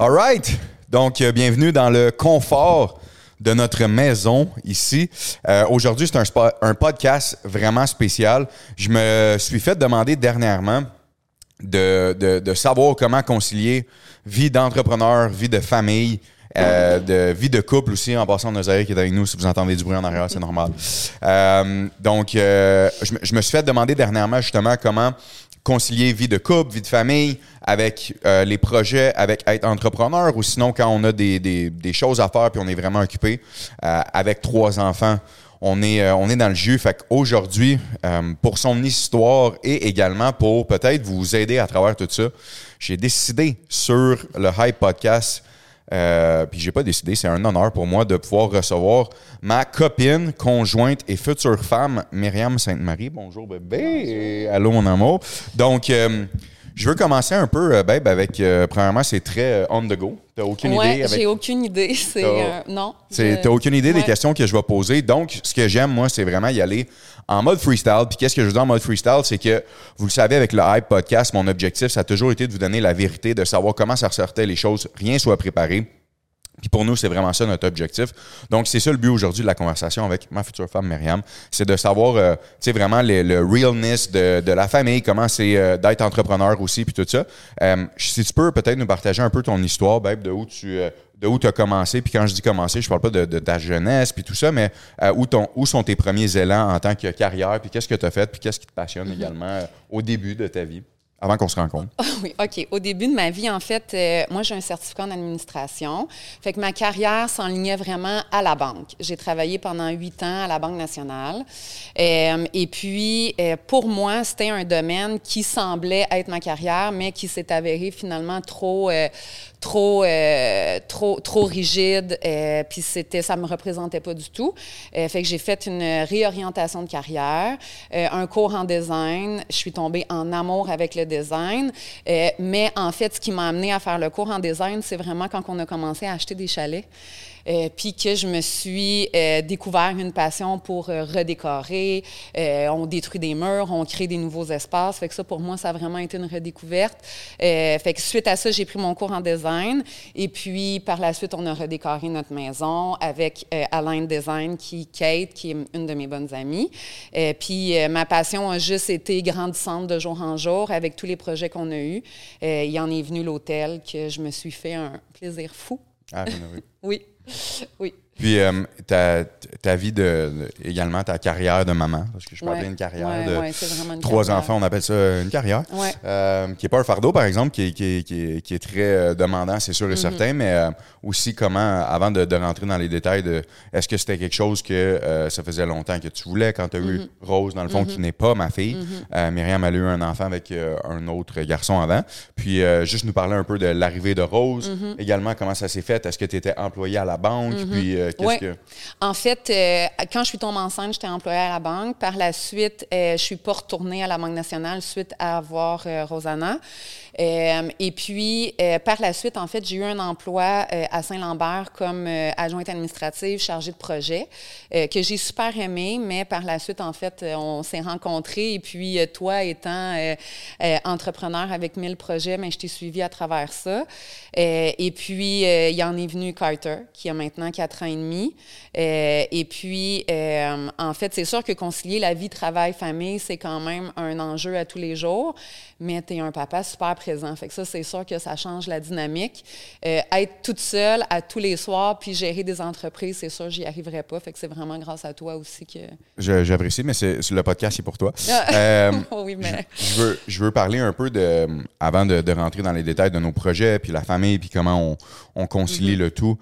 All right. Donc, euh, bienvenue dans le confort de notre maison ici. Euh, Aujourd'hui, c'est un, un podcast vraiment spécial. Je me suis fait demander dernièrement de, de, de savoir comment concilier vie d'entrepreneur, vie de famille, euh, de vie de couple aussi, en passant de Nozaire qui est avec nous. Si vous entendez du bruit en arrière, c'est normal. Euh, donc, euh, je me suis fait demander dernièrement justement comment concilier vie de couple, vie de famille avec euh, les projets, avec être entrepreneur ou sinon quand on a des, des, choses à faire puis on est vraiment occupé euh, avec trois enfants. On est, euh, on est dans le jus. Fait qu'aujourd'hui, pour son histoire et également pour peut-être vous aider à travers tout ça, j'ai décidé sur le Hype Podcast euh, puis j'ai pas décidé, c'est un honneur pour moi de pouvoir recevoir ma copine, conjointe et future femme, Myriam Sainte-Marie. Bonjour bébé. Allô mon amour. Donc, euh, je veux commencer un peu, euh, babe, avec, euh, premièrement, c'est très euh, on the go. T'as aucune ouais, idée avec j'ai aucune idée. C'est euh, non. je- T'as aucune idée des questions que je vais poser. Donc, ce que j'aime, moi, c'est vraiment y aller en mode freestyle. Puis qu'est-ce que je veux dire en mode freestyle? C'est que, vous le savez, avec le Hype Podcast, mon objectif, ça a toujours été de vous donner la vérité, de savoir comment ça ressortait les choses, rien soit préparé. Puis pour nous, c'est vraiment ça notre objectif. Donc, c'est ça le but aujourd'hui de la conversation avec ma future femme, Myriam. C'est de savoir, euh, tu sais, vraiment le, le realness de, de la famille, comment c'est euh, d'être entrepreneur aussi, puis tout ça. Euh, si tu peux peut-être nous partager un peu ton histoire, babe, de où tu de où tu as commencé. Puis quand je dis commencer, je parle pas de, de ta jeunesse, puis tout ça, mais euh, où, ton, où sont tes premiers élans en tant que carrière, puis qu'est-ce que tu as fait, puis qu'est-ce qui te passionne également euh, au début de ta vie, avant qu'on se rencontre. Oui, OK. Au début de ma vie, en fait, euh, moi, j'ai un certificat en administration. Fait que ma carrière s'enlignait vraiment à la banque. J'ai travaillé pendant huit ans à la Banque nationale. Euh, et puis, euh, pour moi, c'était un domaine qui semblait être ma carrière, mais qui s'est avéré finalement trop, euh, trop, euh, trop, trop rigide. euh, puis c'était, ça me représentait pas du tout. Euh, fait que j'ai fait une réorientation de carrière, euh, un cours en design. Je suis tombée en amour avec le design. Euh, mais en fait, ce qui m'a amené à faire le cours en design, c'est vraiment quand on a commencé à acheter des chalets. Euh, puis que je me suis euh, découvert une passion pour euh, redécorer. On détruit des murs, on crée des nouveaux espaces. Fait que ça, pour moi, ça a vraiment été une redécouverte. Fait que suite à ça, j'ai pris mon cours en design. Et puis, par la suite, on a redécoré notre maison avec Align Design, qui, Kate, qui est une de mes bonnes amies. Puis, ma passion a juste été grandissante de jour en jour avec tous les projets qu'on a eus. Il en est venu l'hôtel que je me suis fait un plaisir fou. Ah, ai vu. Oui. Oui. Puis euh, ta, ta vie de, de- également ta carrière de maman, parce que je parlais d'une carrière de trois carrière. enfants, on appelle ça une carrière, Ouais. Euh, qui est pas un fardeau par exemple, qui est, qui est- qui est- qui est très euh, demandant, c'est sûr et certain, mais euh, aussi comment, avant de, de rentrer dans les détails, de est-ce que c'était quelque chose que euh, ça faisait longtemps que tu voulais quand tu as eu Mm-hmm. Rose dans le fond, qui n'est pas ma fille, Euh, Myriam elle a eu un enfant avec un autre garçon avant, puis euh, juste nous parler un peu de l'arrivée de Rose, également comment ça s'est fait, est-ce que tu étais employé à la banque, puis euh, qu'est-ce Ouais. que En fait, euh, quand je suis tombée enceinte, j'étais employée à la banque. Par la suite, euh, je suis pas retournée à la Banque nationale suite à avoir Rosanna. Et puis, par la suite, en fait, j'ai eu un emploi à Saint-Lambert comme adjointe administrative chargée de projet que j'ai super aimé, mais par la suite, en fait, on s'est rencontrés. Et puis, toi étant entrepreneur avec 1000 projets, mais je t'ai suivi à travers ça. Et puis, il en est venu Carter, qui a maintenant 4 ans et demi. Euh, et puis, euh, en fait, c'est sûr que concilier la vie, travail, famille, c'est quand même un enjeu à tous les jours, mais tu es un papa super présent. Fait que ça, c'est sûr que ça change la dynamique. Euh, être toute seule à tous les soirs, puis gérer des entreprises, c'est sûr, j'y arriverais pas. Fait que c'est vraiment grâce à toi aussi que... Je- J'apprécie, mais c'est le podcast, c'est pour toi. Euh, oui, mais... je, veux, je veux parler un peu de, avant de, de rentrer dans les détails de nos projets, puis la famille, puis comment on, on concilie Mm-hmm. le tout.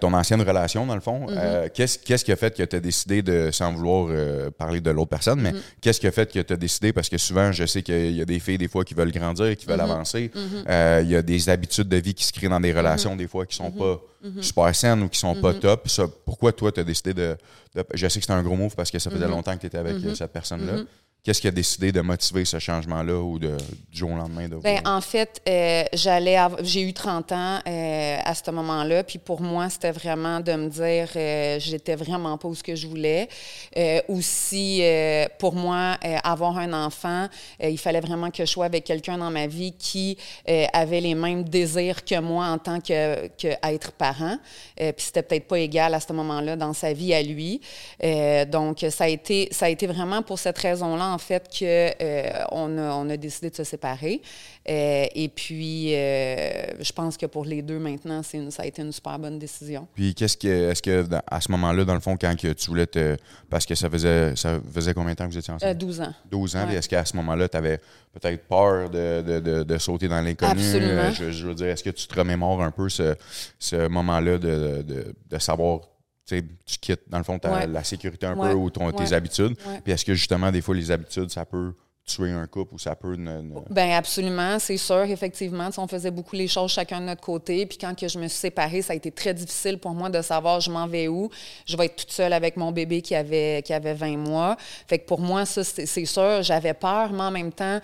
Ton ancienne relation, dans le fond, euh, qu'est-ce qu'est-ce qui a fait que tu as décidé de, sans vouloir euh, parler de l'autre personne, mais Mm-hmm. qu'est-ce qui a fait que tu as décidé, parce que souvent, je sais qu'il y a des filles, des fois, qui veulent grandir, qui veulent Mm-hmm. avancer. Euh, Il y a des habitudes de vie qui se créent dans des relations, des fois, qui sont pas super saines ou qui sont pas top. Ça, pourquoi toi, tu as décidé de, de- Je sais que c'est un gros move parce que ça faisait longtemps que tu étais avec cette personne-là. Qu'est-ce qui a décidé de motiver ce changement-là ou de, du jour au lendemain? De ben, en fait, euh, j'allais j'ai eu 30 ans euh, à ce moment-là, puis pour moi, c'était vraiment de me dire euh, j'étais vraiment pas où ce que je voulais. aussi, pour moi, avoir un enfant, il fallait vraiment que je sois avec quelqu'un dans ma vie qui avait les mêmes désirs que moi en tant que, que être parent. puis c'était peut-être pas égal à ce moment-là dans sa vie à lui. donc, ça a, été, ça a été vraiment pour cette raison-là en fait, qu'on euh, a, on a décidé de se séparer. Euh, et puis, euh, je pense que pour les deux, maintenant, c'est ça a été une super bonne décision. Puis, qu'est-ce que, est-ce que à ce moment-là, dans le fond, quand que tu voulais te. Parce que ça faisait, ça faisait combien de temps que vous étiez ensemble? 12 ans. 12 ans. Est-ce qu'à ce moment-là, tu avais peut-être peur de, de, de, sauter dans l'inconnu? Absolument. Je, veux dire, est-ce que tu te remémores un peu ce, ce moment-là de, de, savoir tu quittes, dans le fond, la sécurité un peu ou ton, tes habitudes. Puis est-ce que justement, des fois, les habitudes, ça peut tuer un couple ou ça peut. Ne, Bien, absolument, c'est sûr, effectivement. On faisait beaucoup les choses chacun de notre côté. Puis quand que je me suis séparée, ça a été très difficile pour moi de savoir je m'en vais où? Je vais être toute seule avec mon bébé qui avait, qui avait 20 mois. Fait que pour moi, ça, c'est sûr, j'avais peur, mais en même temps,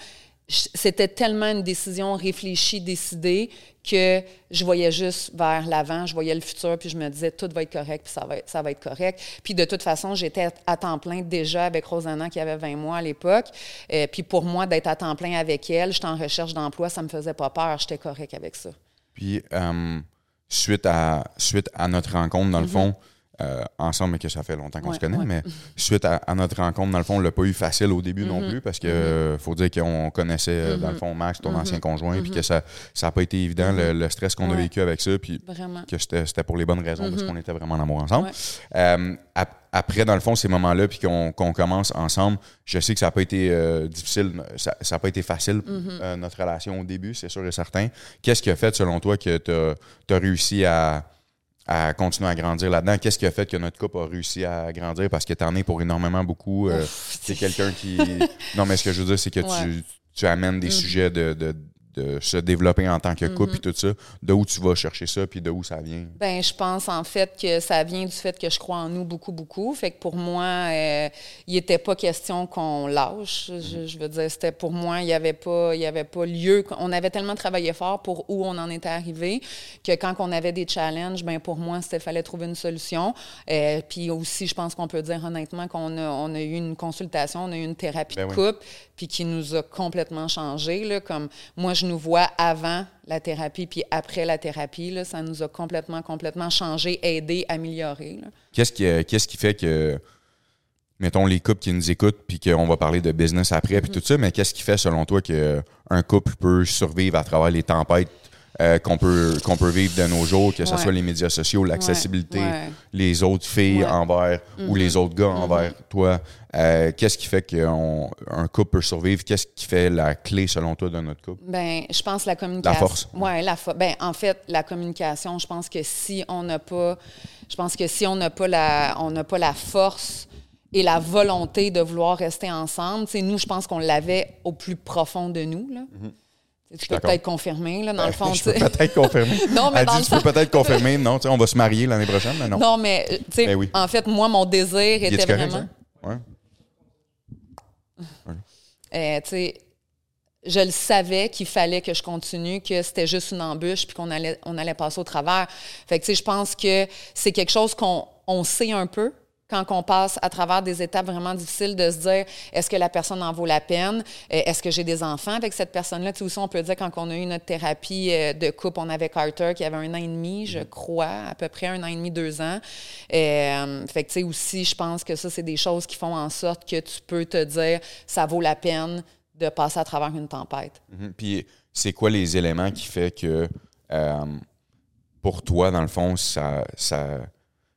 c'était tellement une décision réfléchie, décidée, que je voyais juste vers l'avant, je voyais le futur, puis je me disais, tout va être correct, puis ça va être, ça va être correct. Puis de toute façon, j'étais à temps plein déjà avec Rosanna, qui avait 20 mois à l'époque. Euh, puis pour moi, d'être à temps plein avec elle, j'étais en recherche d'emploi, ça me faisait pas peur, j'étais correct avec ça. Puis, euh, suite, à, suite à notre rencontre, dans le mm-hmm. fond, euh, ensemble, mais que ça fait longtemps qu'on se connaît. Mais suite à, notre rencontre, dans le fond, on l'a pas eu facile au début non mm-hmm. plus parce que mm-hmm. faut dire qu'on connaissait, euh, dans le mm-hmm. fond, Max, ton ancien conjoint, puis que ça n'a pas été évident, le, stress qu'on a vécu avec ça, puis que c'était pour les bonnes raisons parce qu'on était vraiment en amour ensemble. Euh, après, dans le fond, ces moments-là, puis qu'on commence ensemble, je sais que ça n'a pas été difficile, ça n'a pas été facile, notre relation au début, c'est sûr et certain. Qu'est-ce qui a fait, selon toi, que tu as réussi à à continuer à grandir là-dedans. Qu'est-ce qui a fait que notre couple a réussi à grandir? Parce que tu en es pour énormément beaucoup. Euh, c'est quelqu'un qui. non, mais ce que je veux dire, c'est que tu, tu, amènes des mm. sujets de, de se développer en tant que couple et mhm. tout ça, de où tu vas chercher ça puis de où ça vient? Ben je pense en fait que ça vient du fait que je crois en nous beaucoup, beaucoup. Fait que pour moi, euh, il n'était pas question qu'on lâche. Je, mhm. veux dire, c'était pour moi, il n'y avait, pas, il y avait pas lieu. On avait tellement travaillé fort pour où on en était arrivé que quand on avait des challenges, ben pour moi, c'était fallait trouver une solution. Euh, puis aussi, je pense qu'on peut dire honnêtement qu'on a, on a eu une consultation, on a eu une thérapie ben de couple, puis qui nous a complètement changé. Là, comme moi, je nous vois avant la thérapie puis après la thérapie. Là, ça nous a complètement, complètement changé, aidé, amélioré. Qu'est-ce qui, euh, qu'est-ce qui fait que, mettons, les couples qui nous écoutent puis qu'on va parler de business après puis mm-hmm. tout ça, mais qu'est-ce qui fait, selon toi, qu'un couple peut survivre à travers les tempêtes euh, qu'on peut, qu'on peut vivre de nos jours, que ce soit les médias sociaux, l'accessibilité, les autres filles envers ou les mm-hmm. autres gars mm-hmm. envers toi. Euh, qu'est-ce qui fait qu'un couple peut survivre? Qu'est-ce qui fait la clé, selon toi, de notre couple? Ben, je pense la communication. La force. Oui, la ben, en fait, la communication, je pense que si on n'a pas, je pense que si on n'a pas la, on n'a pas la force et la volonté de vouloir rester ensemble, nous, je pense qu'on l'avait au plus profond de nous. Là. Mm-hmm. Tu peux peut-être confirmer, là, dans le fond. Je peux peut-être confirmer. non, mais Elle dit, tu peux peut-être confirmer. Non, on va se marier l'année prochaine, mais non. Non, mais, tu sais, ben en fait, moi, mon désir était vraiment... Oui. Euh, tu sais, je le savais qu'il fallait que je continue, que c'était juste une embûche, puis qu'on allait, on allait passer au travers. Fait que, tu sais, je pense que c'est quelque chose qu'on on sait un peu, quand on passe à travers des étapes vraiment difficiles de se dire est-ce que la personne en vaut la peine? Euh, est-ce que j'ai des enfants avec cette personne-là? Tu sais aussi on peut dire quand on a eu notre thérapie euh, de couple on avait Carter qui avait un an et demi je mm-hmm. crois à peu près un an et demi deux ans euh, fait que tu sais aussi je pense que ça c'est des choses qui font en sorte que tu peux te dire ça vaut la peine de passer à travers une tempête mm-hmm. puis c'est quoi les éléments qui fait que pour toi dans le fond ça ça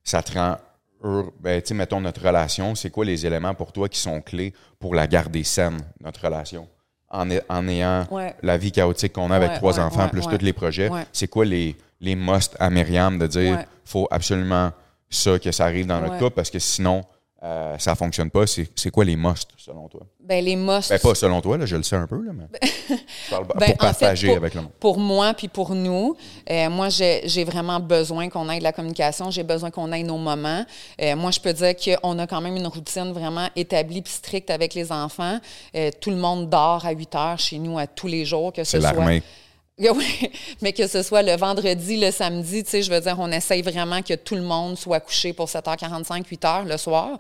ça te rend ben, mettons notre relation, c'est quoi les éléments pour toi qui sont clés pour la garder saine, notre relation? En, en ayant la vie chaotique qu'on a avec trois enfants, plus tous les projets, c'est quoi les, les must à Myriam de dire faut absolument ça que ça arrive dans notre couple? Parce que sinon, euh, ça fonctionne pas, c'est quoi les musts selon toi? Ben, les musts. Ben, pas selon toi, là, je le sais un peu, là, mais je parle Ben, pour fait, partager pour- avec le monde. Pour moi, puis pour nous, euh, moi, j'ai vraiment besoin qu'on ait de la communication, j'ai besoin qu'on ait nos moments. Euh, moi, je peux dire qu'on a quand même une routine vraiment établie puis stricte avec les enfants. Tout le monde dort à 8 heures chez nous à tous les jours, que ce C'est soit... Oui, mais que ce soit le vendredi, le samedi, tu sais, je veux dire, on essaye vraiment que tout le monde soit couché pour 7h45, 8h le soir.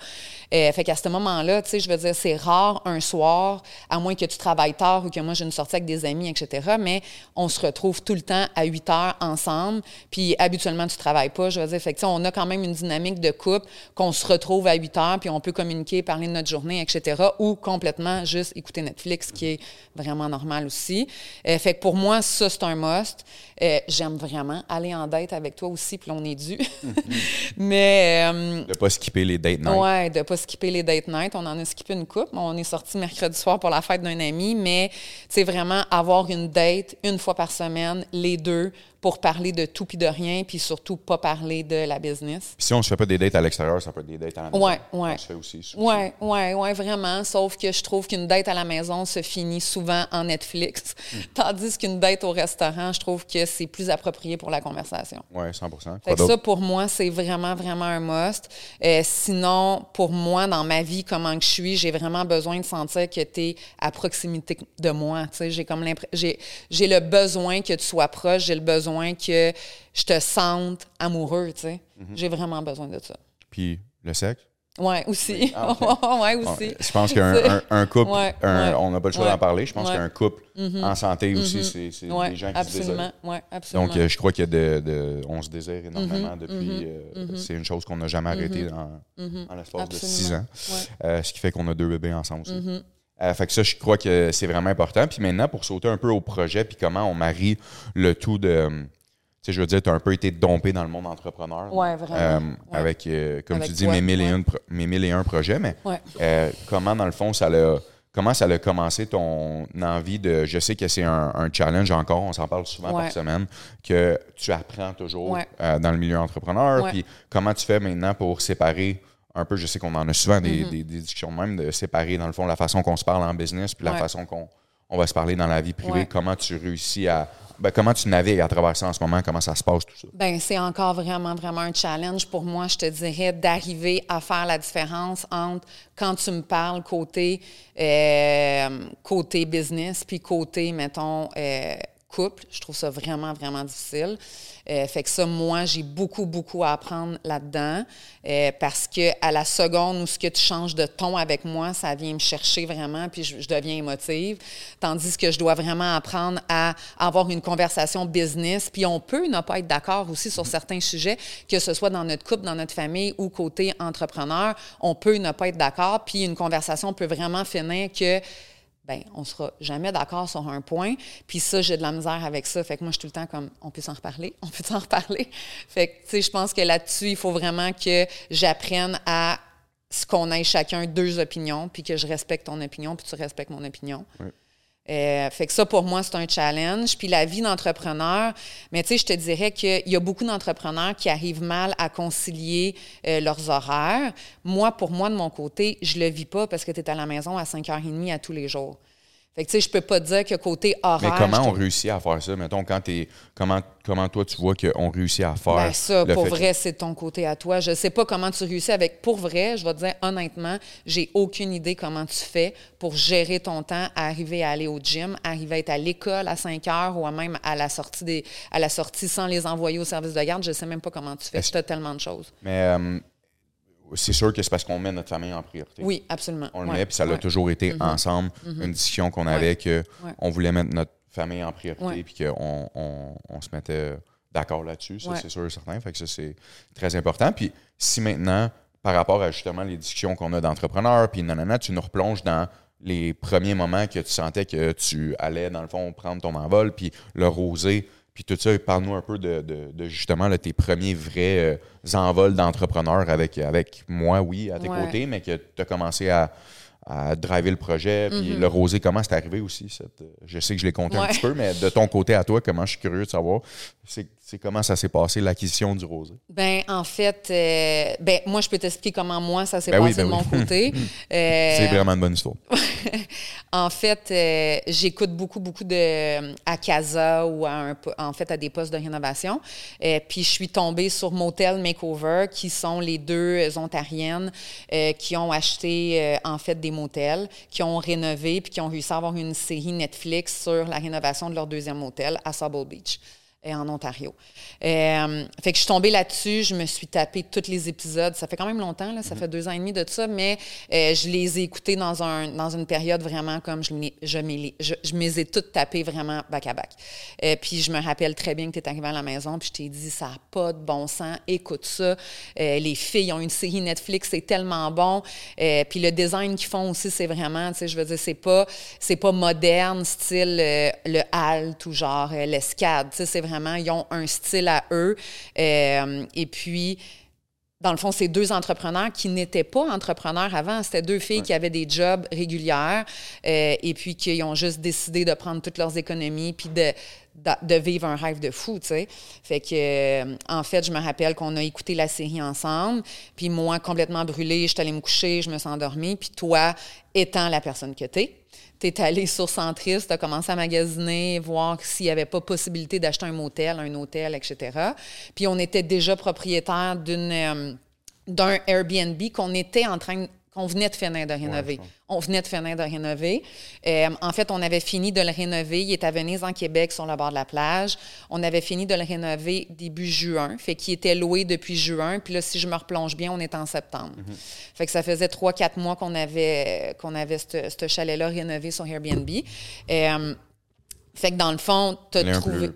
Euh, fait qu'à ce moment-là, tu sais, je veux dire, c'est rare un soir, à moins que tu travailles tard ou que moi j'ai une sortie avec des amis, etc., mais on se retrouve tout le temps à 8 heures ensemble, puis habituellement, tu travailles pas, je veux dire, fait que, on a quand même une dynamique de couple qu'on se retrouve à 8 heures, puis on peut communiquer, parler de notre journée, etc., ou complètement juste écouter Netflix, qui est vraiment normal aussi. Euh, fait que pour moi, ça, c'est un must. Euh, J'aime vraiment aller en date avec toi aussi, puis on est dû. Mais, euh, De pas skipper les date nights. ouais, de pas skipper les date nights. On en a skippé une coupe. On est sorti mercredi soir pour la fête d'un ami, mais c'est vraiment avoir une date une fois par semaine, les deux, pour parler de tout puis de rien, puis surtout pas parler de la business. Puis si on se fait pas des dates à l'extérieur, ça peut être des dates à la maison. Ouais, ouais. On se fait aussi. ça. Ouais, ouais, ouais, vraiment. Sauf que je trouve qu'une date à la maison se finit souvent en Netflix, tandis qu'une date au restaurant, je trouve que c'est plus approprié pour la conversation. Ouais, 100 Quoi Fait que ça, pour moi, c'est vraiment, vraiment un must. Euh, sinon, pour moi, dans ma vie, comment que je suis, j'ai vraiment besoin de sentir que tu es à proximité de moi. Comme j'ai, j'ai le besoin que tu sois proche, j'ai le besoin que je te sente amoureux. tu sais. Mm-hmm. J'ai vraiment besoin de ça. Puis le sexe? Ouais, aussi. Ah, ouais, aussi. je pense qu'un un, un couple, Ouais, un- ouais. on n'a pas le choix d'en parler. Je pense qu'un couple en santé aussi, c'est des gens qui se désirent. absolument. Ouais, absolument. Donc, euh, je crois que de, de- on se désire énormément depuis. euh, C'est une chose qu'on n'a jamais arrêtée dans, dans l'espace de six ans. Absolument. Euh, ce qui fait qu'on a deux bébés ensemble aussi. Euh, fait que ça, je crois que c'est vraiment important. Puis maintenant, pour sauter un peu au projet, puis comment on marie le tout de. euh, Tu sais, je veux dire, tu as un peu été dompé dans le monde entrepreneur. Ouais, vraiment. Euh, Ouais. Avec, euh, comme Avec tu dis, toi, mes, mille et ouais. une pro- mes mille et un projets. Mais Ouais. comment, dans le fond, ça l'a. Comment ça a commencé ton envie de. Je sais que c'est un, un challenge encore, on s'en parle souvent par semaine, que tu apprends toujours dans le milieu entrepreneur. Puis comment tu fais maintenant pour séparer un peu, je sais qu'on en a souvent Mm-hmm. des, des- des discussions même, de séparer dans le fond la façon qu'on se parle en business puis la Ouais. façon qu'on on va se parler dans la vie privée. Ouais. Comment tu réussis à. ben, comment tu navigues à travers ça en ce moment, comment ça se passe tout ça? Ben, c'est encore vraiment, vraiment un challenge pour moi, je te dirais, d'arriver à faire la différence entre quand tu me parles côté, euh, côté business, puis côté, mettons, euh, couple. Je trouve ça vraiment, vraiment difficile. Euh, fait que ça, moi, j'ai beaucoup, beaucoup à apprendre là-dedans euh, parce que à la seconde où ce que tu changes de ton avec moi, ça vient me chercher vraiment, puis je, je deviens émotive. Tandis que je dois vraiment apprendre à avoir une conversation business, puis on peut ne pas être d'accord aussi sur certains sujets, que ce soit dans notre couple, dans notre famille ou côté entrepreneur, on peut ne pas être d'accord, puis une conversation peut vraiment finir que ben on sera jamais d'accord sur un point. Puis ça, j'ai de la misère avec ça. Fait que moi, je suis tout le temps comme, on peut s'en reparler? On peut s'en reparler? Fait que, tu sais, je pense que là-dessus, il faut vraiment que j'apprenne à ce qu'on ait chacun deux opinions, puis que je respecte ton opinion, puis tu respectes mon opinion. Euh, fait que ça, pour moi, c'est un challenge. Puis la vie d'entrepreneur, mais tu sais, je te dirais qu'il y a beaucoup d'entrepreneurs qui arrivent mal à concilier euh, leurs horaires. Moi, pour moi, de mon côté, je le vis pas parce que tu es à la maison à 5h30 à tous les jours. Fait que tu sais, je peux pas dire que côté horaire... Mais comment je on réussit à faire ça? Mettons, quand t'es. Comment, comment toi tu vois qu'on réussit à faire. Ben ça, le pour fait que- vrai, c'est ton côté à toi. Je sais pas comment tu réussis avec. Pour vrai, je vais te dire honnêtement, j'ai aucune idée comment tu fais pour gérer ton temps, à arriver à aller au gym, arriver à être à l'école à 5 heures ou à même à la sortie des, à la sortie sans les envoyer au service de garde. Je sais même pas comment tu fais. Tu as tellement de choses. Mais euh, c'est sûr que c'est parce qu'on met notre famille en priorité. Oui, absolument. On le Ouais, met, puis ça a ouais. toujours été ensemble, une discussion qu'on avait que on voulait mettre notre famille en priorité, puis qu'on on, on se mettait d'accord là-dessus. Ça, c'est sûr et certain. Fait que ça, c'est très important. Puis si maintenant, par rapport à justement les discussions qu'on a d'entrepreneurs, puis nanana, tu nous replonges dans les premiers moments que tu sentais que tu allais, dans le fond, prendre ton envol, puis le roser, puis tout ça, parle-nous un peu de, de- de justement là, tes premiers vrais euh, envols d'entrepreneur avec, avec moi, oui, à tes Ouais. côtés, mais que tu as commencé à, à driver le projet. Puis Mhm. le rosé, comment c'est arrivé aussi? Cette, euh, je sais que je l'ai compté un petit peu, mais de ton côté à toi, comment je suis curieux de savoir, c'est c'est comment ça s'est passé, l'acquisition du rosé? Ben, en fait, euh, ben, moi, je peux t'expliquer comment moi, ça s'est Ben oui, passé ben de oui. mon côté. Euh, C'est vraiment une bonne histoire. En fait, euh, j'écoute beaucoup, beaucoup de à Casa ou à un, en fait à des postes de rénovation. Puis je suis tombée sur Motel Makeover, qui sont les deux Ontariennes qui ont acheté en fait des motels, qui ont rénové puis qui ont réussi à avoir une série Netflix sur la rénovation de leur deuxième motel à Sable Beach. Euh, en Ontario. Euh, fait que je suis tombée là-dessus, je me suis tapé tous les épisodes. Ça fait quand même longtemps, là, ça fait deux ans et demi de ça, mais euh, je les ai écoutés dans, un, dans une période vraiment comme je, je, m'y- je, je me les ai toutes tapées vraiment back à back. Euh, puis je me rappelle très bien que tu es arrivé à la maison, puis je t'ai dit, ça n'a pas de bon sens, écoute ça. Euh, les filles ont une série Netflix, c'est tellement bon. Euh, puis le design qu'ils font aussi, c'est vraiment, tu sais, je veux dire, c'est pas, c'est pas moderne, style euh, le halt ou genre l'escade. Tu sais, c'est vraiment, ils ont un style à eux. Euh, et puis, dans le fond, c'est deux entrepreneurs qui n'étaient pas entrepreneurs avant. C'était deux filles qui avaient des jobs régulières euh, et puis qui ont juste décidé de prendre toutes leurs économies puis de, de, de vivre un rêve de fou, tu sais. Fait que, euh, en fait, je me rappelle qu'on a écouté la série ensemble. Puis moi, complètement brûlée, je suis allée me coucher, je me suis endormie. Puis toi, étant la personne que t'es, t'es allé sur Centris, t'as commencé à magasiner, voir s'il n'y avait pas possibilité d'acheter un motel, un hôtel, etc. Puis on était déjà propriétaire euh, d'un Airbnb qu'on était en train qu'on venait de finir de rénover. on venait de finir de rénover. Euh, en fait, on avait fini de le rénover. Il est à Venise, en Québec, sur le bord de la plage. On avait fini de le rénover début juin. Fait qu'il était loué depuis juin. Puis là, si je me replonge bien, on est en septembre. Fait que ça faisait trois, quatre mois qu'on avait, qu'on avait ce chalet-là rénové sur Airbnb. Euh, fait que dans le fond, tu as trouvé...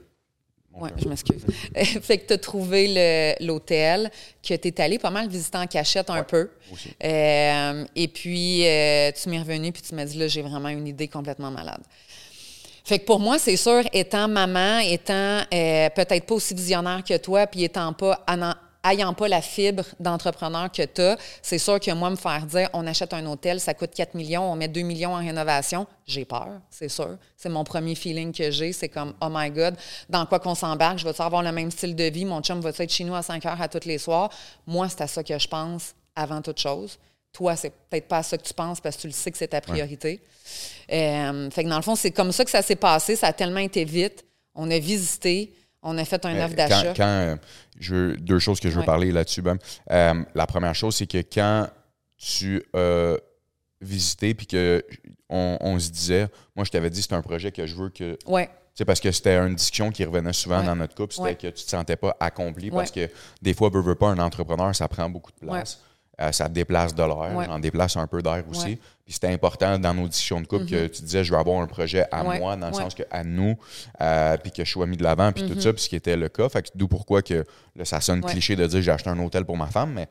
Oui, je m'excuse. fait que tu as trouvé l'hôtel, que tu es allé pas mal visiter en cachette un peu. aussi. Euh, et puis, euh, tu m'es revenu, puis tu m'as dit, là, j'ai vraiment une idée complètement malade. Fait que pour moi, c'est sûr, étant maman, étant euh, peut-être pas aussi visionnaire que toi, puis étant pas, ayant pas la fibre d'entrepreneur que tu as, c'est sûr que moi, me faire dire, on achète un hôtel, ça coûte 4 millions, on met 2 millions en rénovation, j'ai peur, c'est sûr. C'est mon premier feeling que j'ai. C'est comme, oh my God, dans quoi qu'on s'embarque? Je vais avoir le même style de vie? Mon chum va être chez nous à 5 heures à tous les soirs? Moi, c'est à ça que je pense avant toute chose. Toi, c'est peut-être pas à ça que tu penses parce que tu le sais que c'est ta priorité. Euh, fait que dans le fond, c'est comme ça que ça s'est passé. Ça a tellement été vite. On a visité, on a fait un offre d'achat. Quand, euh, je deux choses que je veux Ouais. parler là-dessus, Ben. Euh, la première chose, c'est que quand tu as visité puis que on, on se disait, moi je t'avais dit c'est un projet que je veux que Ouais. c'est parce que c'était une discussion qui revenait souvent Ouais. dans notre couple, c'était Ouais. que tu te sentais pas accompli parce que des fois, veux, veux pas, un entrepreneur, ça prend beaucoup de place. Euh, ça déplace de l'air, en déplace un peu d'air aussi. Puis c'était important dans nos discussions de couple que tu disais, je veux avoir un projet à Ouais. moi, dans le Ouais. sens que à nous, euh, puis que je sois mis de l'avant, puis tout ça, puis ce qui était le cas. Fait que d'où pourquoi que là, ça sonne Ouais. cliché de dire j'ai acheté un hôtel pour ma femme, mais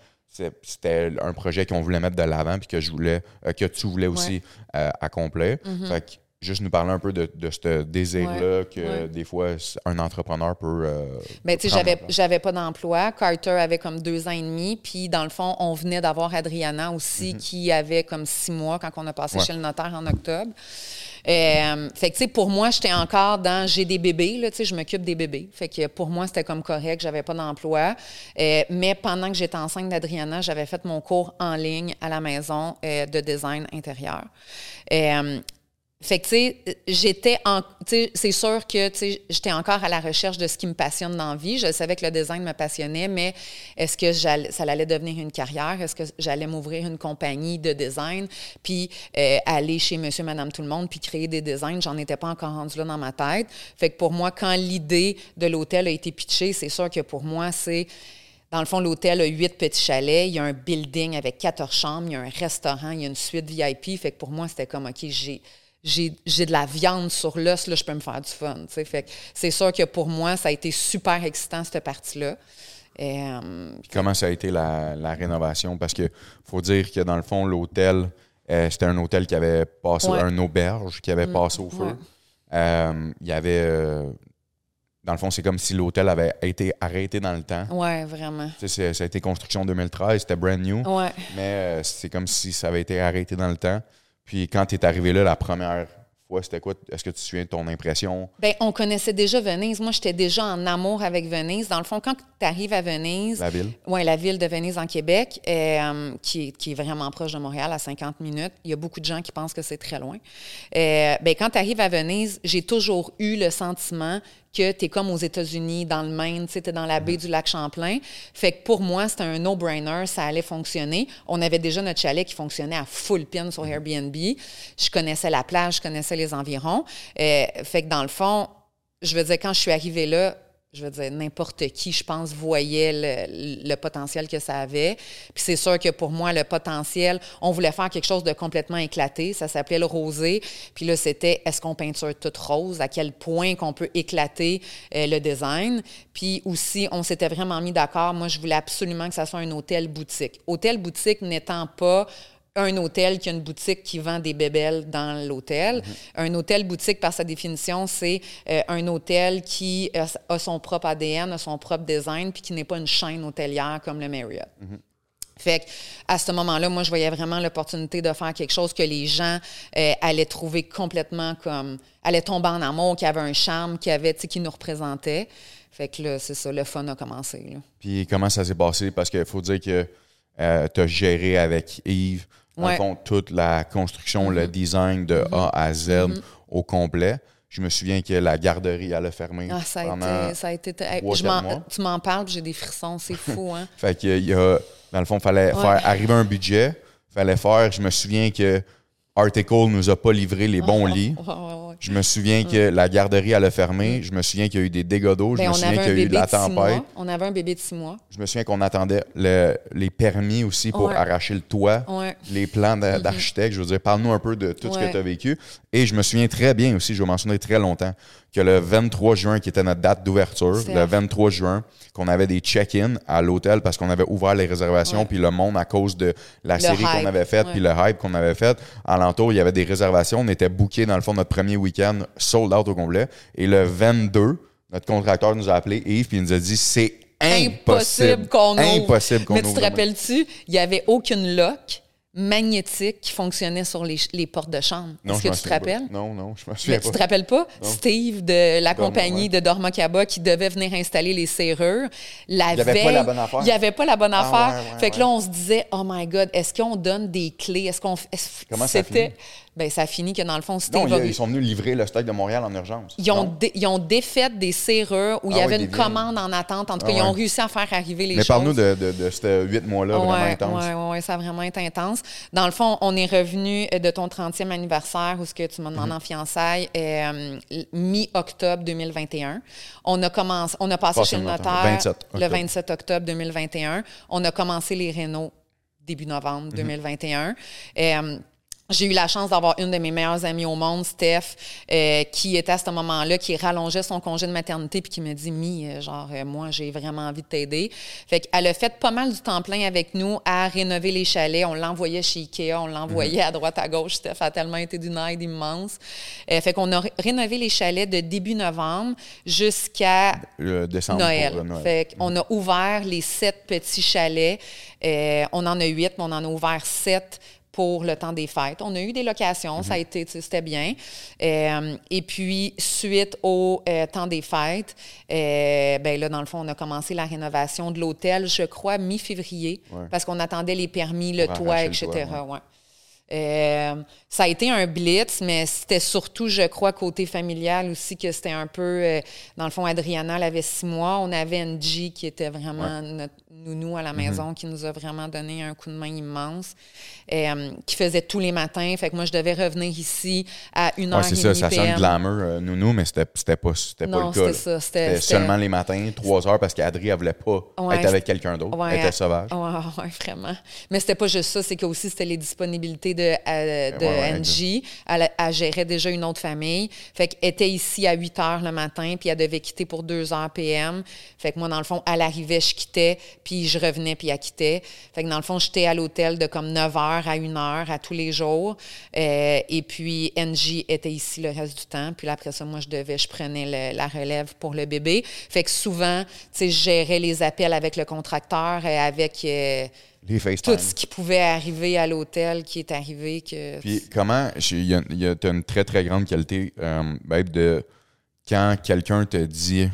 c'était un projet qu'on voulait mettre de l'avant, puis que je voulais, euh, que tu voulais aussi euh, accomplir. Fait que juste nous parler un peu de, de ce désir-là que Ouais. des fois un entrepreneur peut. euh, Ben, tu sais, j'avais, pas d'emploi. Carter avait comme deux ans et demi. Puis, dans le fond, on venait d'avoir Adriana aussi, qui avait comme six mois quand on a passé Mhm. Ouais. chez le notaire en octobre. Euh, fait que, tu sais, pour moi, j'étais encore dans j'ai des bébés, là, tu sais, je m'occupe des bébés. Fait que pour moi, c'était comme correct, j'avais pas d'emploi. Euh, mais pendant que j'étais enceinte d'Adriana, j'avais fait mon cours en ligne à la maison euh, de design intérieur. Fait que, tu sais, j'étais en. C'est sûr que, tu sais, j'étais encore à la recherche de ce qui me passionne dans la vie. Je savais que le design me passionnait, mais est-ce que ça allait devenir une carrière? Est-ce que j'allais m'ouvrir une compagnie de design, puis euh, aller chez monsieur, madame, tout le monde, puis créer des designs? J'en étais pas encore rendu là dans ma tête. Fait que pour moi, quand l'idée de l'hôtel a été pitchée, c'est sûr que pour moi, c'est. Dans le fond, l'hôtel a huit petits chalets. Il y a un building avec 14 chambres. Il y a un restaurant. Il y a une suite VIP. Fait que pour moi, c'était comme, OK, j'ai, j'ai, de la viande sur l'os. Là, je peux me faire du fun. Fait c'est sûr que pour moi, ça a été super excitant, cette partie-là. Euh, comment ça a été la, la rénovation? Parce que faut dire que dans le fond, l'hôtel, euh, c'était un hôtel qui avait passé, Ouais. un auberge qui avait passé au feu. ouais. Euh, Il y avait. dans le fond, c'est comme si l'hôtel avait été arrêté dans le temps. ouais, vraiment. Ça a été construction 2013, c'était brand new. Ouais. Mais euh, c'est comme si ça avait été arrêté dans le temps. Puis quand tu es arrivé là la première fois, c'était quoi? Est-ce que tu te souviens de ton impression? Bien, on connaissait déjà Venise. Moi, j'étais déjà en amour avec Venise. Dans le fond, quand tu arrives à Venise. La ville? Oui, la ville de Venise en Québec, euh, qui, est, qui, est vraiment proche de Montréal, à 50 minutes. Il y a beaucoup de gens qui pensent que c'est très loin. Euh, bien, quand tu arrives à Venise, j'ai toujours eu le sentiment que tu es comme aux États-Unis, dans le Maine, tu es dans la baie du lac Champlain. Fait que pour moi, c'était un no-brainer, ça allait fonctionner. On avait déjà notre chalet qui fonctionnait à full pin sur Airbnb. Je connaissais la plage, je connaissais les environs. Euh, fait que dans le fond, je veux dire, quand je suis arrivée là, je veux dire, n'importe qui, je pense, voyait le, le, potentiel que ça avait. Puis c'est sûr que pour moi, le potentiel, on voulait faire quelque chose de complètement éclaté. Ça s'appelait le rosé. Puis là, c'était est-ce qu'on peinture toute rose? À quel point qu'on peut éclater euh, le design? Puis aussi, on s'était vraiment mis d'accord. Moi, je voulais absolument que ça soit un hôtel boutique. Hôtel boutique n'étant pas un hôtel qui a une boutique qui vend des bébelles dans l'hôtel. Mm-hmm. Un hôtel boutique, par sa définition, c'est euh, un hôtel qui a, son propre ADN, a son propre design, puis qui n'est pas une chaîne hôtelière comme le Marriott. Mm-hmm. Fait à ce moment-là, moi, je voyais vraiment l'opportunité de faire quelque chose que les gens euh, allaient trouver complètement comme, allaient tomber en amour, qui avait un charme, qui avait, qui nous représentait. Fait que là, c'est ça, le fun a commencé. Là. Puis comment ça s'est passé? Parce qu'il faut dire que euh, tu as géré avec Yves dans toute la construction, le mm-hmm. design de A à Z mm-hmm. au complet. Je me souviens que la garderie allait fermer. Ah, ça, a été, ça a été. tu m'en parles, j'ai des frissons, c'est fou, hein? fait qu'il y a, dans le fond, il fallait faire arriver un budget. Il fallait faire, je me souviens que Article nous a pas livré les bons lits. Je me souviens que la garderie elle a fermé. Je me souviens qu'il y a eu des dégâts d'eau. Je ben, me souviens qu'il y a eu de la tempête. On avait un bébé de six mois. Je me souviens qu'on attendait les permis aussi pour arracher le toit, les plans mm-hmm. d'architecte. Je veux dire, parle-nous un peu de tout ce que tu as vécu. Et je me souviens très bien aussi, je vais mentionner très longtemps, que le 23 juin, qui était notre date d'ouverture, le 23 juin, qu'on avait des check-in à l'hôtel parce qu'on avait ouvert les réservations, puis le monde, à cause de la série qu'on avait faite, puis le hype qu'on avait fait, alentour, il y avait des réservations. On était bookés, dans le fond, notre premier week-end, sold out au complet. Et le 22, notre contracteur nous a appelé, Yves, puis il nous a dit c'est impossible qu'on. Impossible qu'on Mais tu te rappelles-tu, il n'y avait aucune lock magnétique qui fonctionnait sur les, les portes de chambre. Est-ce que tu te rappelles? Non, non, je me souviens pas. Tu te rappelles pas? Steve de la compagnie de Dormacaba qui devait venir installer les serrures. La il n'y avait pas la bonne affaire. Il n'y avait pas la bonne ah, affaire. fait que là, on se disait, oh my God, est-ce qu'on donne des clés? Est-ce qu'on. Comment ça finit? Ben ça a fini que dans le fond, c'était. Non, ils sont venus livrer le stock de Montréal en urgence. Ils ont, ils ont défait des serrures où il y ah avait une commande en attente. En tout cas, ah ils ont réussi à faire arriver les Mais choses. Mais parle-nous de, de, de, ces huit mois-là, vraiment intense. Oui, oui, ça a vraiment été intense. Dans le fond, on est revenu de ton 30e anniversaire où ce que tu m'as demandé mm-hmm. en fiançailles euh, mi-octobre 2021. On a commencé, on a passé chez le notaire le 27 octobre 2021. On a commencé les rénaux début novembre 2021. Mm-hmm. J'ai eu la chance d'avoir une de mes meilleures amies au monde, Steph, euh, qui était à ce moment-là, qui rallongeait son congé de maternité, puis qui me dit Mi, euh, genre, euh, moi, j'ai vraiment envie de t'aider. Fait qu'elle a fait pas mal du temps plein avec nous à rénover les chalets. On l'envoyait chez Ikea, on l'envoyait mhm. à droite, à gauche. Steph a tellement été d'une aide immense. fait qu'on a rénové les chalets de début novembre jusqu'à Noël. Noël. Fait qu'on a ouvert les sept petits chalets. on en a huit, mais on en a ouvert sept pour le temps des fêtes. On a eu des locations, ça a mhm. été, c'était bien. Euh, et puis, suite au euh, temps des fêtes, euh, ben là, dans le fond, on a commencé la rénovation de l'hôtel, je crois, mi-février, parce qu'on attendait les permis, le toit, etc. Euh, ça a été un blitz, mais c'était surtout, je crois, côté familial aussi, que c'était un peu. Euh, dans le fond, Adriana, elle avait six mois. On avait Angie qui était vraiment notre nounou à la mhm. maison, qui nous a vraiment donné un coup de main immense, euh, qui faisait tous les matins. Fait que moi, je devais revenir ici à une heure ouais, c'est ça, ça sonne glamour, nounou, mais c'était, c'était pas, c'était pas le cas. Ça, c'était, seulement les matins, trois heures, parce qu'Adri, elle voulait pas être avec quelqu'un d'autre. elle était sauvage. Oui, vraiment. Mais c'était pas juste ça, c'est que aussi, c'était les disponibilités de, euh, de Angie. Elle, gérait déjà une autre famille. Fait qu'elle était ici à 8 heures le matin, puis elle devait quitter pour 2 heures PM. Fait que moi, dans le fond, elle arrivait, je quittais, puis je revenais, puis elle quittait. Fait que dans le fond, j'étais à l'hôtel de comme 9 heures à 1 heure à tous les jours. Euh, et puis, Angie était ici le reste du temps. Puis là, après ça, moi, je devais, je prenais la relève pour le bébé. Fait que souvent, tu sais, je gérais les appels avec le contracteur et avec Les FaceTime. tout ce qui pouvait arriver à l'hôtel qui est arrivé. Que... Puis comment, il y a, il y a- t'as une très très grande qualité euh, ben, de quand quelqu'un te dit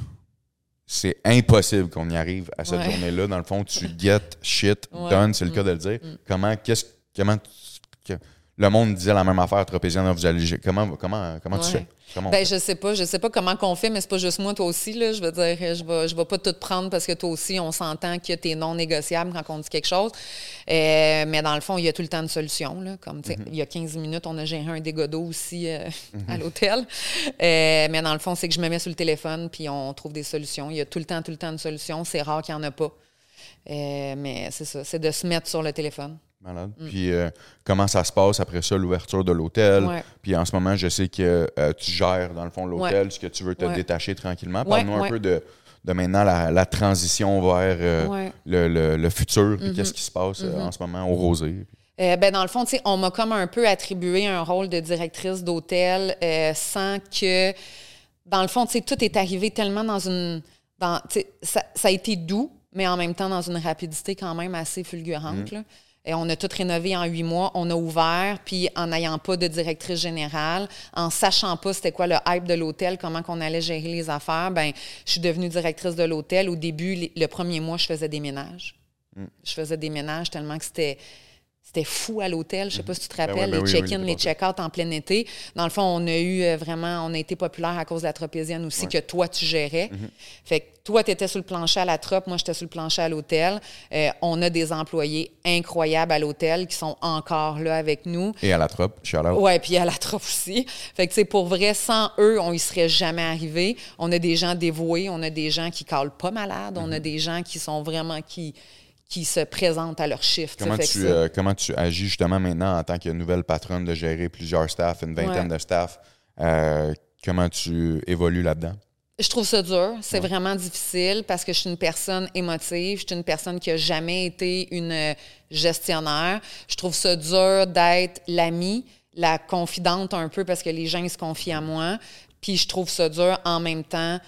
c'est impossible qu'on y arrive à cette Ouais. journée-là, dans le fond, tu get shit Ouais. done, c'est le Mm. cas de le dire. Mm. Comment, qu'est-ce, comment, tu- que- le monde disait la même affaire, Tropézienne, vous allez, comment, comment, comment tu fais? Comment Ben, je sais pas, je sais pas comment qu'on fait, mais c'est pas juste moi, toi aussi, là. Je veux dire, je vais, je vais pas tout prendre parce que toi aussi, on s'entend que t'es non négociable quand on dit quelque chose. Euh, mais dans le fond, il y a tout le temps de solutions, là. Comme, sais, il y a 15 minutes, on a géré un dégât d'eau aussi euh, à l'hôtel. Euh, mais dans le fond, c'est que je me mets sur le téléphone puis on trouve des solutions. Il y a tout le temps, tout le temps de solutions. C'est rare qu'il y en a pas. Mais c'est ça, c'est de se mettre sur le téléphone. Malade. Puis euh, comment ça se passe après ça, l'ouverture de l'hôtel? Ouais. Puis en ce moment, je sais que euh, tu gères, dans le fond, l'hôtel, ce que tu veux te Ouais. détacher tranquillement. Parle-nous un peu de, de maintenant la, la transition vers euh. Mm-hmm. le, le- le futur, puis qu'est-ce qui se passe en ce moment au Rosé. Euh, ben, dans le fond, tu sais, on m'a comme un peu attribué un rôle de directrice d'hôtel euh, sans que, dans le fond, tu sais, tout est arrivé tellement dans une... Dans, ça, ça a été doux, mais en même temps dans une rapidité quand même assez fulgurante. là. Et on a tout rénové en huit mois. On a ouvert, puis en n'ayant pas de directrice générale, en sachant pas c'était quoi le hype de l'hôtel, comment qu'on allait gérer les affaires, ben je suis devenue directrice de l'hôtel. Au début, les- le premier mois, je faisais des ménages. Je faisais des ménages tellement que c'était c'était fou à l'hôtel. Je sais pas si tu te Ben rappelles, ben les oui, check-in, oui, les check-out en plein été. Dans le fond, on a eu euh, vraiment, on a été populaire à cause de la tropézienne aussi, que toi, tu gérais. Mhm. Fait que toi, tu étais sur le plancher à la trope, moi, j'étais sur le plancher à l'hôtel. Euh, on a des employés incroyables à l'hôtel qui sont encore là avec nous. Et à la trope, out. Ouais, puis à la trop aussi. Fait que, tu sais, pour vrai, sans eux, on y serait jamais arrivé. On a des gens dévoués, on a des gens qui calent pas malades, on a Mhm. des gens qui sont vraiment, qui, qui se présentent à leur shift. Comment tu, euh, comment tu agis justement maintenant en tant que nouvelle patronne de gérer plusieurs staffs, une vingtaine Ouais. de staffs? Euh, comment tu évolues là-dedans? Je trouve ça dur. C'est vraiment difficile parce que je suis une personne émotive. Je suis une personne qui a jamais été une euh, gestionnaire. Je trouve ça dur d'être l'amie, la confidente un peu parce que les gens ils se confient à moi. Puis je trouve ça dur en même temps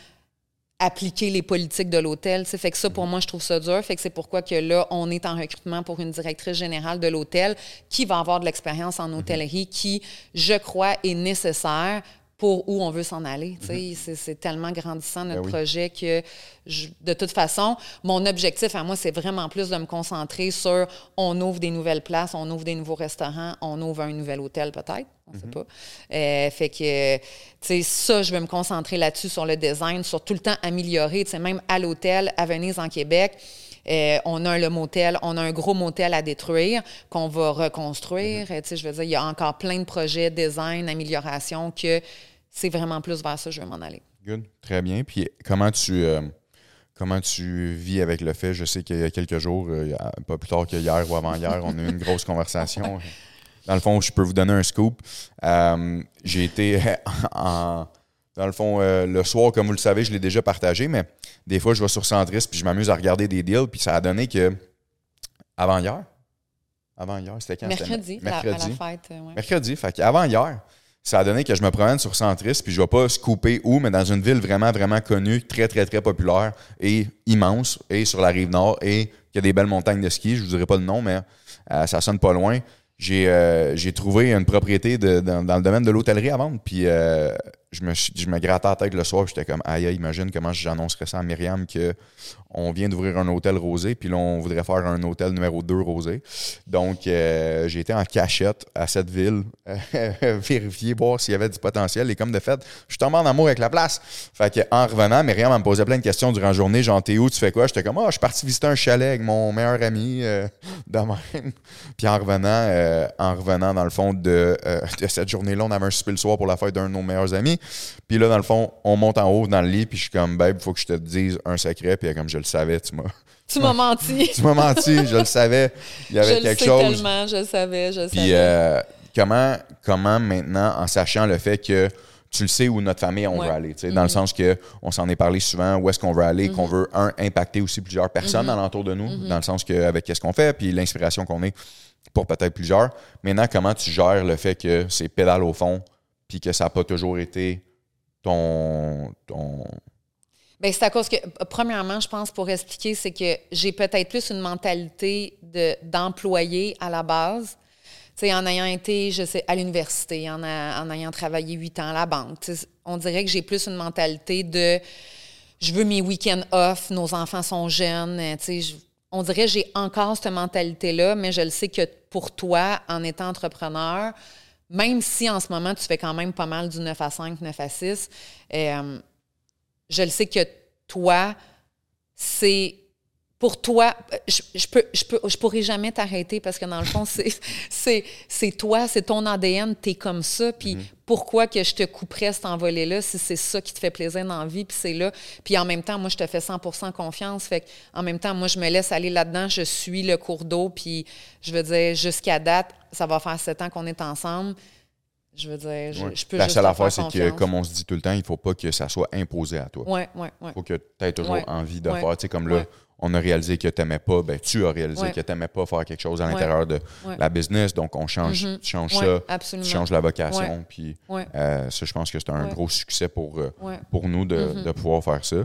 appliquer les politiques de l'hôtel. Fait que ça, pour moi, je trouve ça dur. Fait que c'est pourquoi que là, on est en recrutement pour une directrice générale de l'hôtel qui va avoir de l'expérience en hôtellerie, qui, je crois, est nécessaire pour où on veut s'en aller. sais. C'est- tellement grandissant, notre Ben oui. projet, que je- de toute façon, mon objectif à moi, c'est vraiment plus de me concentrer sur on ouvre des nouvelles places, on ouvre des nouveaux restaurants, on ouvre un nouvel hôtel peut-être, on ne sait pas. Euh, fait que, tu sais, ça, je vais me concentrer là-dessus, sur le design, sur tout le temps améliorer. Tu sais, même à l'hôtel, à Venise, en Québec, euh, on a le motel, on a un gros motel à détruire qu'on va reconstruire. Euh, Tu sais, je veux dire, il y a encore plein de projets, design, amélioration, que c'est vraiment plus vers ça que je veux m'en aller. Good. Très bien. Puis comment tu, euh, comment tu vis avec le fait, je sais qu'il y a quelques jours, euh, pas plus tard que hier ou avant-hier, on a eu une grosse conversation. Dans le fond, je peux vous donner un scoop. Euh, J'ai été en... Dans le fond, euh, le soir, comme vous le savez, je l'ai déjà partagé, mais des fois, je vais sur Centris puis je m'amuse à regarder des deals, puis ça a donné que avant-hier, avant-hier, c'était quand? C'était Mercredi, à la- mercredi. fête. ouais. Mercredi, fait avant hier, ça a donné que je me promène sur Centris, puis je vais pas scooper où, mais dans une ville vraiment, vraiment connue, très, très, très populaire et immense, et sur la rive nord, et qui a des belles montagnes de ski. Je vous dirai pas le nom, mais euh, ça sonne pas loin. J'ai euh, trouvé une propriété dans le domaine de l'hôtellerie à vendre, puis euh, je, me, je me grattais la tête le soir, j'étais comme, aïe, imagine comment j'annoncerais ça à Myriam que on vient d'ouvrir un hôtel rosé, puis là, on voudrait faire un hôtel numéro 2 rosé. Donc, euh, j'ai été en cachette à cette ville, vérifier, voir s'il y avait du potentiel. Et comme de fait, je suis tombé en amour avec la place. Fait que, en revenant, Myriam elle me posait plein de questions durant la journée. Genre, t'es où, tu fais quoi? J'étais comme, ah, je suis parti visiter un chalet avec mon meilleur ami, euh. Puis en revenant, euh, en revenant, dans le fond, de, euh, de cette journée-là, on avait un souper le soir pour la fête d'un de nos meilleurs amis. Puis là, dans le fond, on monte en haut dans le lit, puis je suis comme, babe, il faut que je te dise un secret. Puis comme je le savais, tu m'as. Tu m'as menti. Tu m'as menti, je le savais. Il y avait je le quelque sais chose. tellement, je le savais, je le Puis savais. euh, comment, comment maintenant, en sachant le fait que tu le sais où notre famille on Ouais. Mm-hmm. veut aller, tu sais, dans le sens que on s'en est parlé souvent, où est-ce qu'on veut aller, qu'on veut un impacter aussi plusieurs personnes Mm-hmm. alentour de nous, dans le sens que avec qu'est-ce qu'on fait, puis l'inspiration qu'on est pour peut-être plusieurs. Maintenant, comment tu gères le fait que c'est pédale au fond, puis que ça n'a pas toujours été ton, ton Bien, c'est à cause que, premièrement, je pense, pour expliquer, c'est que j'ai peut-être plus une mentalité de, d'employé à la base. Tu sais, en ayant été, je sais, à l'université, en, en ayant travaillé huit ans à la banque, on dirait que j'ai plus une mentalité de je veux mes week-ends off, nos enfants sont jeunes, tu sais, on dirait que j'ai encore cette mentalité-là, mais je le sais que pour toi, en étant entrepreneur, même si en ce moment, tu fais quand même pas mal du 9 à 5, 9 à 6, euh, je le sais que toi, c'est pour toi, je, je, peux, je, peux, je pourrais jamais t'arrêter parce que dans le fond, c'est, toi, c'est ton ADN, tu es comme ça. Puis mm-hmm. pourquoi que je te couperais cet envolé-là si c'est ça qui te fait plaisir dans la vie, puis c'est là. Puis en même temps, moi, je te fais 100% confiance. Fait en même temps, moi, je me laisse aller là-dedans, je suis le cours d'eau. Puis je veux dire, jusqu'à date, ça va faire sept ans qu'on est ensemble. Je veux dire, je, peux La seule affaire, c'est que, comme on se dit tout le temps, il ne faut pas que ça soit imposé à toi. Oui, oui, oui. Il faut que tu aies toujours envie de faire. Tu sais, comme là, on a réalisé que tu n'aimais pas, ben, tu as réalisé que tu n'aimais pas faire quelque chose à l'intérieur de la business. Donc, on change, mm-hmm. change ça, tu changes la vocation. Puis, euh, ça, je pense que c'est un gros succès pour, euh, pour nous de, mm-hmm. de, pouvoir faire ça.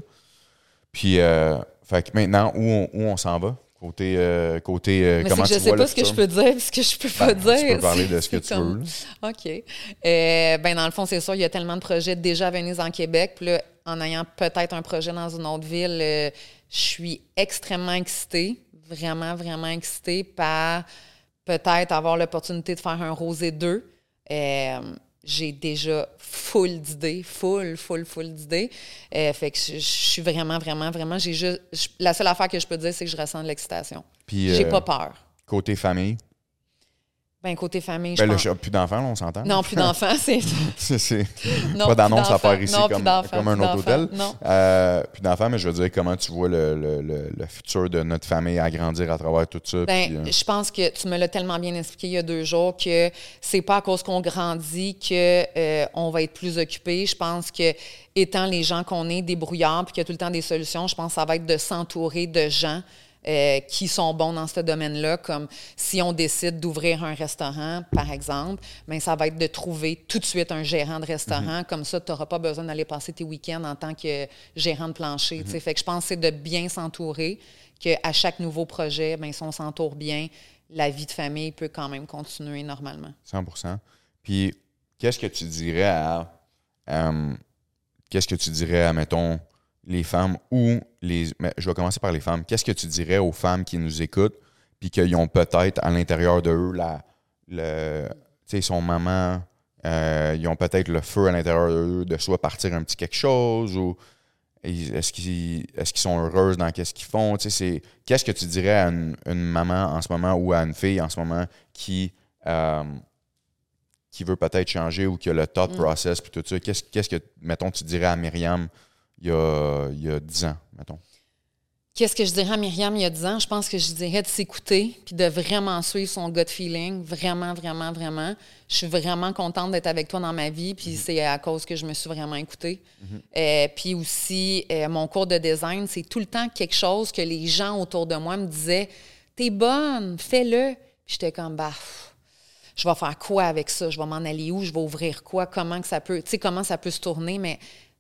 Puis, euh, fait que maintenant, où on, où on s'en va? Côté, euh, côté comment tu je sais pas ce que je peux dire, ce que je peux pas dire. Tu peux parler de ce que tu veux. OK. Ben dans le fond, c'est sûr, il y a tellement de projets déjà à Venise en Québec. Puis là, en ayant peut-être un projet dans une autre ville, je suis extrêmement excitée, vraiment, vraiment excitée par peut-être avoir l'opportunité de faire un Rosé 2 j'ai déjà full d'idées, full, full, full d'idées. Euh, fait que je, suis vraiment, vraiment, vraiment. J'ai juste. la seule affaire que je peux dire, c'est que je ressens de l'excitation. J'ai euh, pas peur. Côté famille? Ben, côté famille, ben, je Plus d'enfants, on s'entend? Non, plus d'enfants, c'est... c'est pas d'annonce à faire ici comme, comme, un autre hôtel. Non. Euh, plus d'enfants, mais je veux dire, comment tu vois le, le, le, futur de notre famille agrandir à travers tout ça? Ben, euh, Je pense que tu me l'as tellement bien expliqué il y a deux jours que c'est pas à cause qu'on grandit qu'on euh, on va être plus occupé. Je pense que étant les gens qu'on est, débrouillards, puis qu'il y a tout le temps des solutions, je pense que ça va être de s'entourer de gens euh, qui sont bons dans ce domaine-là, comme si on décide d'ouvrir un restaurant, par exemple, bien, ça va être de trouver tout de suite un gérant de restaurant. Mhm. Comme ça, tu n'auras pas besoin d'aller passer tes week-ends en tant que gérant de plancher. Mhm. Fait que je pense que c'est de bien s'entourer, qu'à chaque nouveau projet, bien, si on s'entoure bien, la vie de famille peut quand même continuer normalement. 100% Puis, qu'est-ce que tu dirais à. Euh, qu'est-ce que tu dirais à, mettons, les femmes ou les. Mais je vais commencer par les femmes. Qu'est-ce que tu dirais aux femmes qui nous écoutent puis qu'ils ont peut-être à l'intérieur de eux la. Le, tu sais, son maman, euh, ils ont peut-être le feu à l'intérieur d'eux de soit partir un petit quelque chose ou est-ce qu'ils est qu'ils sont heureuses dans qu'est-ce qu'ils font? Tu sais, qu'est-ce que tu dirais à une, maman en ce moment ou à une fille en ce moment qui, euh, qui veut peut-être changer ou qui a le thought mm. process puis tout ça? Qu'est-ce, qu'est-ce que, mettons, tu dirais à Myriam il y a, il y a 10 ans, mettons? Qu'est-ce que je dirais à Myriam il y a 10 ans? Je pense que je dirais de s'écouter puis de vraiment suivre son gut feeling. Vraiment, vraiment, vraiment. Je suis vraiment contente d'être avec toi dans ma vie, puis mm-hmm. c'est à cause que je me suis vraiment écoutée. Mm-hmm. Euh, puis aussi, euh, mon cours de design, c'est tout le temps quelque chose que les gens autour de moi me disaient T'es bonne, fais-le. Puis j'étais comme, bah, je vais faire quoi avec ça? Je vais m'en aller où? Je vais ouvrir quoi? Comment que ça peut, tu sais, comment ça peut se tourner? Mais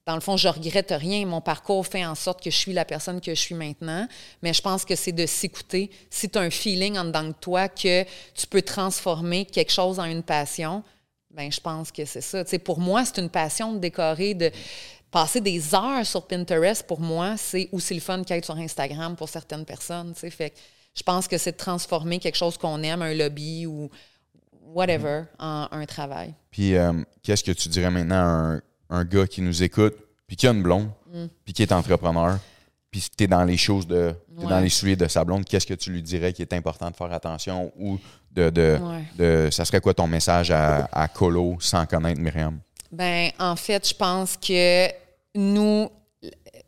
dans le fond, je regrette rien. Mon parcours fait en sorte que je suis la personne que je suis maintenant. Mais je pense que c'est de s'écouter. Si tu as un feeling en dedans de toi que tu peux transformer quelque chose en une passion, ben je pense que c'est ça. pour moi, c'est une passion de décorer, de passer des heures sur Pinterest. Pour moi, c'est aussi le fun qu'être sur Instagram pour certaines personnes. Fait je pense que c'est de transformer quelque chose qu'on aime, un lobby ou whatever, en un travail. Puis, euh, qu'est-ce que tu dirais maintenant à un un gars qui nous écoute, puis qui a une blonde, mm. puis qui est entrepreneur, puis tu es dans les choses de. dans les souliers de sa blonde, qu'est-ce que tu lui dirais qui est important de faire attention ou de. de, ça serait quoi ton message à, à Colo sans connaître Myriam? Ben, en fait, je pense que nous,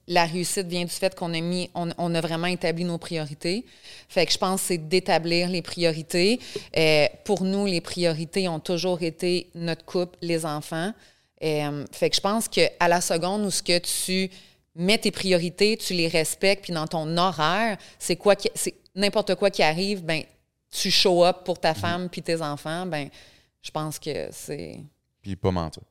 la réussite vient du fait qu'on a mis, on, a vraiment établi nos priorités. Fait que je pense que c'est d'établir les priorités. Euh, pour nous, les priorités ont toujours été notre couple, les enfants. Euh, fait que je pense qu'à la seconde où ce que tu mets tes priorités, tu les respectes, puis dans ton horaire, c'est quoi c'est n'importe quoi qui arrive, ben tu show up pour ta femme puis tes enfants, ben je pense que c'est puis pas mentir.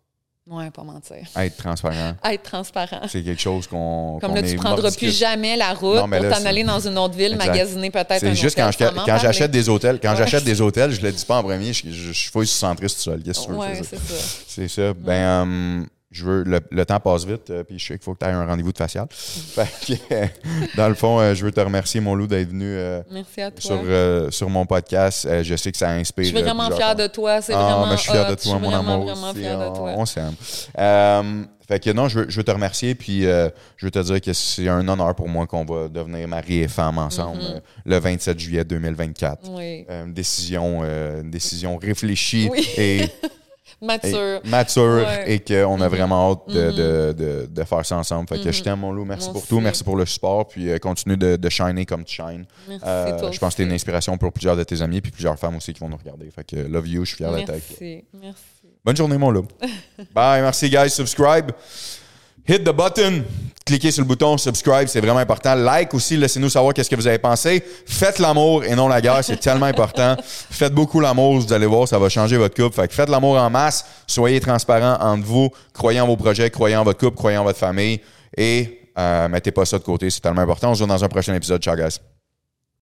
Ouais, pas mentir. Être transparent. Être transparent. C'est quelque chose qu'on. Comme là, tu est prendras mordicus. plus jamais la route Non, mais pour t'en aller dans une autre ville, Exact. magasiner peut-être un C'est juste quand, hôtel. j'achète des hôtels, quand Ouais. j'achète des hôtels, je le dis pas en premier, je, je, je fouille sur centriste tout seul. Qu'est-ce que tu veux? Ouais, c'est ça. C'est ça. Ben, euh, je veux, le, le temps passe vite, euh, puis je sais qu'il faut que tu aies un rendez-vous de facial. Fait que, euh, dans le fond, euh, je veux te remercier, mon loup, d'être venu euh, Merci à toi. sur, sur mon podcast. Je sais que ça inspire. je suis vraiment fière plusieurs de toi. C'est Ah, vraiment je suis fier de toi, Je suis mon vraiment, amour. vraiment aussi. fière de toi. On s'aime. Fait que non, je veux, je veux te remercier, puis je veux te dire que c'est un honneur pour moi qu'on va devenir mari et femme ensemble euh, le 27 juillet 2024. Oui. Une décision, une décision réfléchie Oui. et, et Mature. mature Ouais. Et qu'on a vraiment hâte de, de- de- de faire ça ensemble. Fait que je t'aime, mon loup. Merci Moi pour aussi. tout. Merci pour le support. Puis euh, continue de, shiner comme tu shines. Merci, Euh, toi je pense que tu es une inspiration pour plusieurs de tes amis puis plusieurs femmes aussi qui vont nous regarder. Fait que love you. Je suis fier d'être avec toi. Merci. Merci. Bonne journée, mon loup. Bye. Merci, guys. Subscribe. Hit the button. Cliquez sur le bouton subscribe, c'est vraiment important. Like aussi, laissez-nous savoir qu'est-ce que vous avez pensé. Faites l'amour et non la guerre, c'est tellement important. Faites beaucoup l'amour, vous allez voir, ça va changer votre couple. Fait que faites l'amour en masse, soyez transparents entre vous, croyez en vos projets, croyez en votre couple, croyez en votre famille et euh, mettez pas ça de côté, c'est tellement important. On se voit dans un prochain épisode. Ciao, guys.